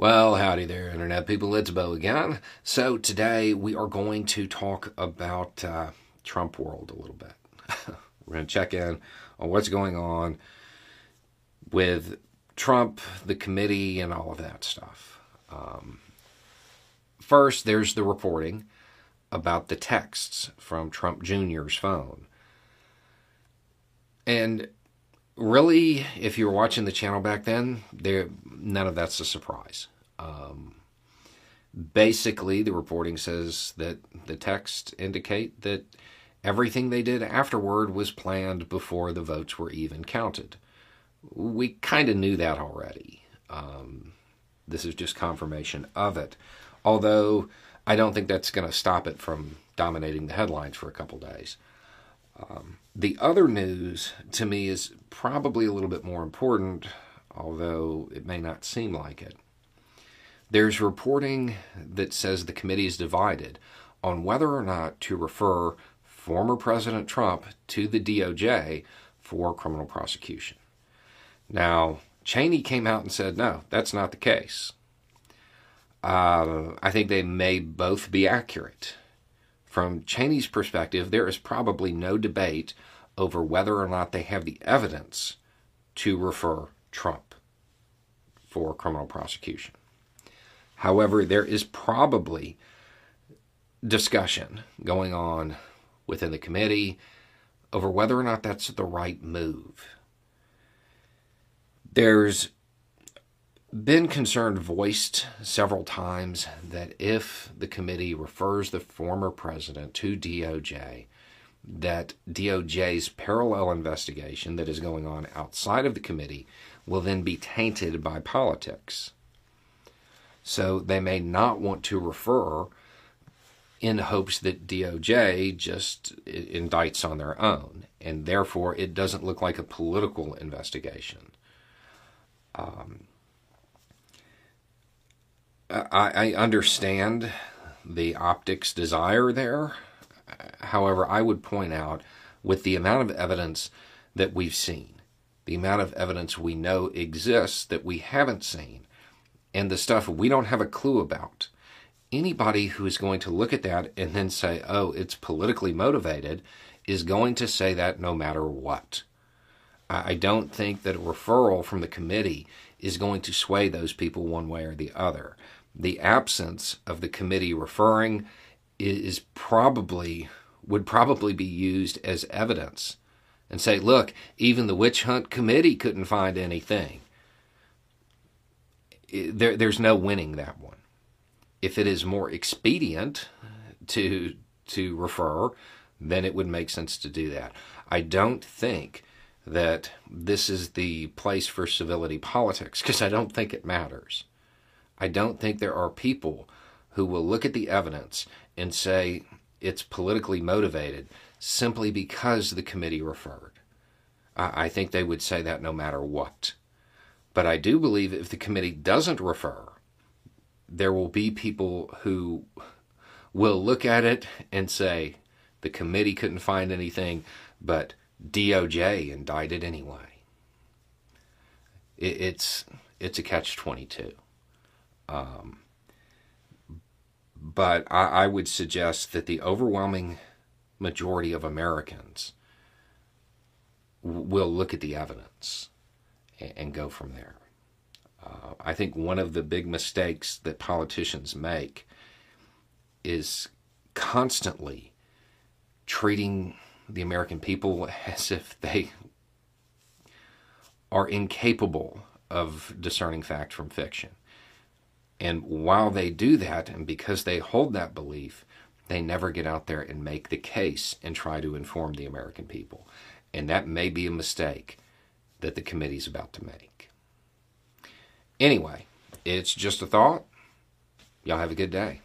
Well, howdy there, Internet people. It's Beau again. So, today we are going to talk about uh, Trump world a little bit. We're going to check in on what's going on with Trump, the committee, and all of that stuff. Um, first, there's the reporting about the texts from Trump Jr.'s phone. And really, if you were watching the channel back then, there none of that's a surprise. Um, basically, the reporting says that the text indicate that everything they did afterward was planned before the votes were even counted. We kind of knew that already. Um, this is just confirmation of it. Although I don't think that's going to stop it from dominating the headlines for a couple days. Um, the other news to me is probably a little bit more important, although it may not seem like it. There's reporting that says the committee is divided on whether or not to refer former President Trump to the DOJ for criminal prosecution. Now, Cheney came out and said, no, that's not the case. Uh, I think they may both be accurate. From Cheney's perspective, there is probably no debate over whether or not they have the evidence to refer Trump for criminal prosecution. However, there is probably discussion going on within the committee over whether or not that's the right move. There's been concerned voiced several times that if the committee refers the former president to DOJ, that DOJ's parallel investigation that is going on outside of the committee will then be tainted by politics. So they may not want to refer in hopes that DOJ just indicts on their own, and therefore it doesn't look like a political investigation. Um, I, I understand the optics desire there. However, I would point out with the amount of evidence that we've seen, the amount of evidence we know exists that we haven't seen, and the stuff we don't have a clue about, anybody who is going to look at that and then say, oh, it's politically motivated, is going to say that no matter what. I don't think that a referral from the committee is going to sway those people one way or the other the absence of the committee referring is probably would probably be used as evidence and say, look, even the witch hunt committee couldn't find anything. There, there's no winning that one. If it is more expedient to to refer, then it would make sense to do that. I don't think that this is the place for civility politics because I don't think it matters. I don't think there are people who will look at the evidence and say it's politically motivated simply because the committee referred. I think they would say that no matter what. But I do believe if the committee doesn't refer, there will be people who will look at it and say the committee couldn't find anything, but DOJ indicted anyway. It's it's a catch twenty two. Um, but I, I would suggest that the overwhelming majority of Americans will look at the evidence and, and go from there. Uh, I think one of the big mistakes that politicians make is constantly treating the American people as if they are incapable of discerning fact from fiction. And while they do that, and because they hold that belief, they never get out there and make the case and try to inform the American people. And that may be a mistake that the committee's about to make. Anyway, it's just a thought. Y'all have a good day.